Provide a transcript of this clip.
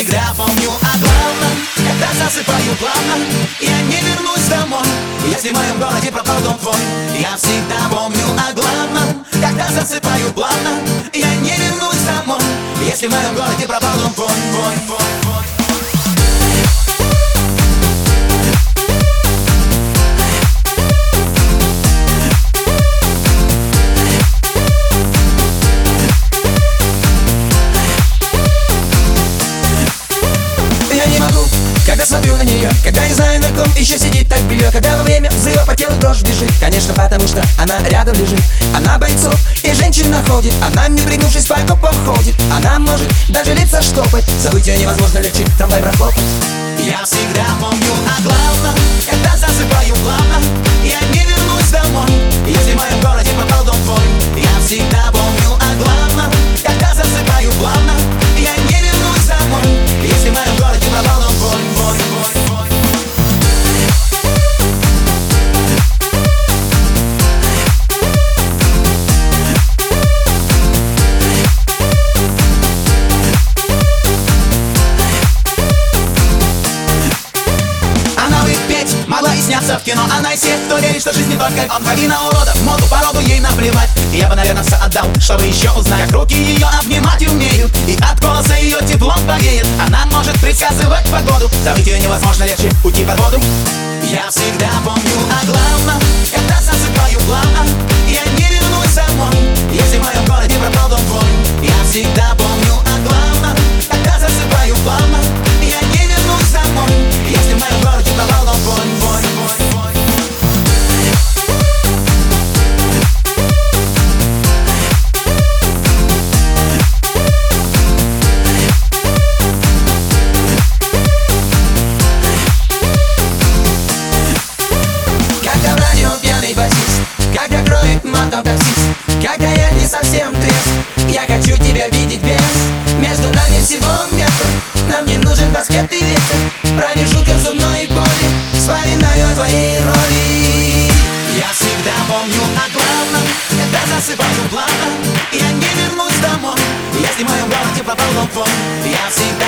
о главном. Когда засыпаю плавно Я не вернусь домой. Если в моем городе пропал дом твой. Я всегда помню о главном. Когда засыпаю плавно Я не вернусь домой. Если в моем городе пропал дом твой, твой, твой, смотрю на нее, когда не знаю на ком еще сидит так белье Когда во время взрыва по телу дрожь бежит. Конечно потому что она рядом лежит. Она бойцов и женщин находит. Она не пригнувшись по окопам ходит. Она может даже лица штопать. Забыть ее невозможно легче. Трамвай прохлопать сняться в кино Она из тех, кто верит, что жизнь не только он Полина уродов, моду, породу ей наплевать. Я бы, наверное, все отдал, чтобы еще узнать Как руки ее обнимать умеют. И от голоса ее теплом повеет Она может предсказывать погоду. Забыть ее невозможно легче уйти под воду. Я всегда помню о главном. Когда засыпаю Я хочу тебя видеть без. Между нами всего метр Нам не нужен баскетный ветер Промежуток зубной боли. Вспоминаю о твоей роли. Я всегда помню о главном. Когда засыпаю плавно Я не вернусь домой. Если в моем городе дом твой Я всегда